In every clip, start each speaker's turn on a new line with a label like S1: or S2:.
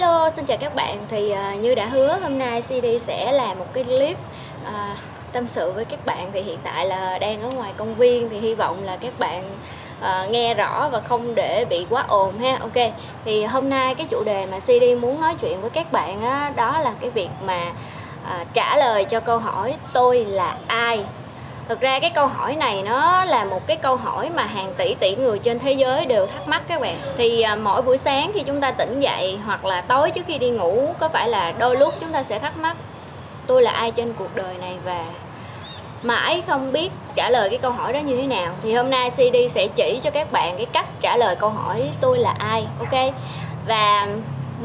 S1: Hello, xin chào các bạn. Thì uh, như đã hứa hôm nay CD sẽ làm một cái clip uh, tâm sự với các bạn. Thì hiện tại là đang ở ngoài công viên thì hy vọng là các bạn uh, nghe rõ và không để bị quá ồn ha. Ok. Thì hôm nay cái chủ đề mà CD muốn nói chuyện với các bạn á, đó là cái việc mà uh, trả lời cho câu hỏi tôi là ai thực ra cái câu hỏi này nó là một cái câu hỏi mà hàng tỷ tỷ người trên thế giới đều thắc mắc các bạn. Thì à, mỗi buổi sáng khi chúng ta tỉnh dậy hoặc là tối trước khi đi ngủ, có phải là đôi lúc chúng ta sẽ thắc mắc, tôi là ai trên cuộc đời này và mãi không biết trả lời cái câu hỏi đó như thế nào? Thì hôm nay CD sẽ chỉ cho các bạn cái cách trả lời câu hỏi tôi là ai? ok? Và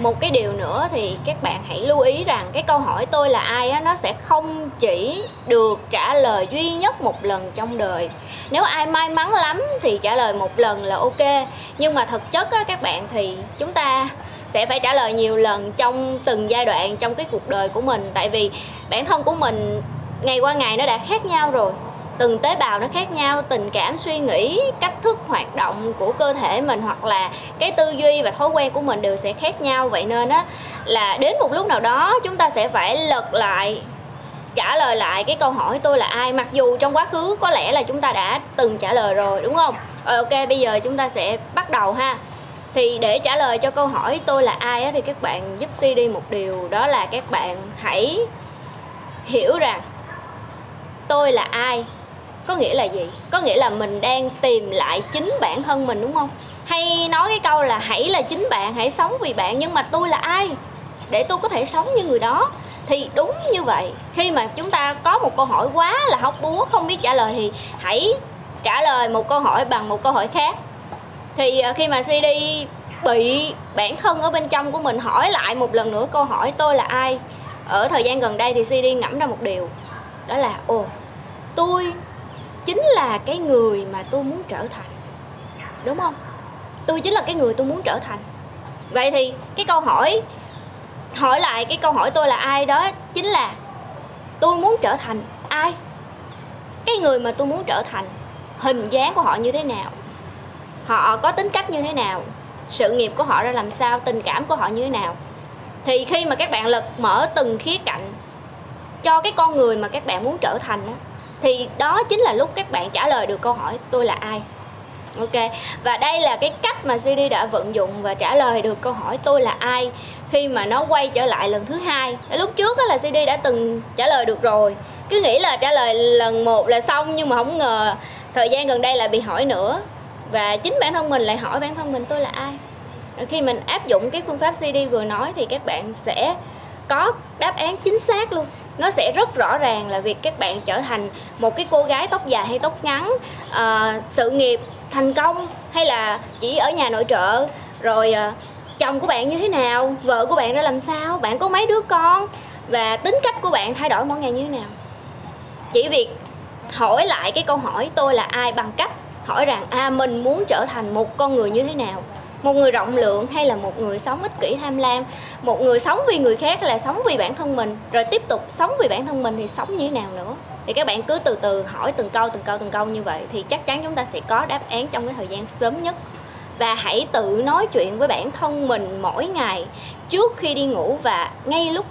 S1: một cái điều nữa thì các bạn hãy lưu ý rằng cái câu hỏi tôi là ai á, nó sẽ không chỉ được trả lời duy nhất một lần trong đời. Nếu ai may mắn lắm thì trả lời một lần là ok. Nhưng mà thực chất á, các bạn, thì chúng ta sẽ phải trả lời nhiều lần trong từng giai đoạn trong cái cuộc đời của mình. Tại vì bản thân của mình, ngày qua ngày nó đã khác nhau rồi từng tế bào nó khác nhau tình cảm suy nghĩ cách thức hoạt động của cơ thể mình hoặc là cái tư duy và thói quen của mình đều sẽ khác nhau. Vậy nên á là đến một lúc nào đó chúng ta sẽ phải lật lại trả lời lại cái câu hỏi tôi là ai? Mặc dù trong quá khứ có lẽ là chúng ta đã từng trả lời rồi đúng không? Rồi ok bây giờ chúng ta sẽ bắt đầu ha. Thì để trả lời cho câu hỏi tôi là ai á, thì các bạn giúp si đi một điều đó là các bạn hãy hiểu rằng tôi là ai có nghĩa là gì? Có nghĩa là mình đang tìm lại chính bản thân mình, đúng không? Hay nói cái câu là hãy là chính bạn, hãy sống vì bạn, nhưng mà tôi là ai? Để tôi có thể sống như người đó. Thì đúng như vậy. Khi mà chúng ta có một câu hỏi quá là hóc búa, không biết trả lời thì hãy trả lời một câu hỏi bằng một câu hỏi khác. Thì à, khi mà CD bị bản thân ở bên trong của mình hỏi lại một lần nữa câu hỏi tôi là ai? Ở thời gian gần đây thì CD ngẫm ra một điều. Đó là, ồ, tôi chính là cái người mà tôi muốn trở thành. Đúng không? Tôi chính là cái người tôi muốn trở thành. Vậy thì cái câu hỏi hỏi lại cái câu hỏi tôi là ai đó chính là tôi muốn trở thành ai? Cái người mà tôi muốn trở thành, hình dáng của họ như thế nào? Họ có tính cách như thế nào? Sự nghiệp của họ ra làm sao? Tình cảm của họ như thế nào? Thì khi mà các bạn lật mở từng khía cạnh cho cái con người mà các bạn muốn trở thành á thì đó chính là lúc các bạn trả lời được câu hỏi, tôi là ai? Ok, và đây là cái cách mà CD đã vận dụng và trả lời được câu hỏi, tôi là ai? khi mà nó quay trở lại lần thứ hai. Lúc trước là CD đã từng trả lời được rồi. Cứ nghĩ là trả lời lần một là xong nhưng mà không ngờ thời gian gần đây lại bị hỏi nữa. Và chính bản thân mình lại hỏi bản thân mình, tôi là ai? Khi mình áp dụng cái phương pháp CD vừa nói thì các bạn sẽ có đáp án chính xác luôn nó sẽ rất rõ ràng là việc các bạn trở thành một cái cô gái tóc dài hay tóc ngắn uh, sự nghiệp thành công hay là chỉ ở nhà nội trợ rồi uh, chồng của bạn như thế nào vợ của bạn ra làm sao bạn có mấy đứa con và tính cách của bạn thay đổi mỗi ngày như thế nào? Chỉ việc hỏi lại cái câu hỏi tôi là ai bằng cách hỏi rằng à mình muốn trở thành một con người như thế nào? Một người rộng lượng hay là một người sống ích kỷ tham lam? Một người sống vì người khác là sống vì bản thân mình? Rồi tiếp tục sống vì bản thân mình thì sống như thế nào nữa? Thì các bạn cứ từ từ hỏi từng câu từng câu từng câu như vậy thì chắc chắn chúng ta sẽ có đáp án trong cái thời gian sớm nhất. Và hãy tự nói chuyện với bản thân mình mỗi ngày trước khi đi ngủ và ngay lúc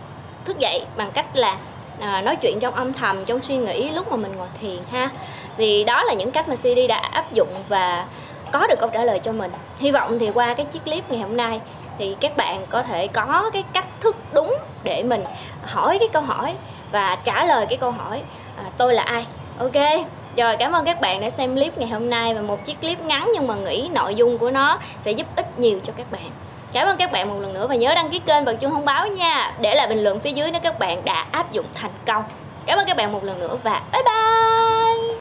S1: thức dậy bằng cách là à, nói chuyện trong âm thầm trong suy nghĩ lúc mà mình ngồi thiền ha. Vì đó là những cách mà CD đã áp dụng và có được câu trả lời cho mình. Hy vọng thì qua cái chiếc clip ngày hôm nay thì các bạn có thể có cái cách thức đúng để mình hỏi cái câu hỏi và trả lời cái câu hỏi à, tôi là ai? Ok rồi cảm ơn các bạn đã xem clip ngày hôm nay và một chiếc clip ngắn nhưng mà nghĩ nội dung của nó sẽ giúp ích nhiều cho các bạn. Cảm ơn các bạn một lần nữa và nhớ đăng ký kênh bật chuông thông báo nha. Để lại bình luận phía dưới nếu các bạn đã áp dụng thành công. Cảm ơn các bạn một lần nữa và bye bye!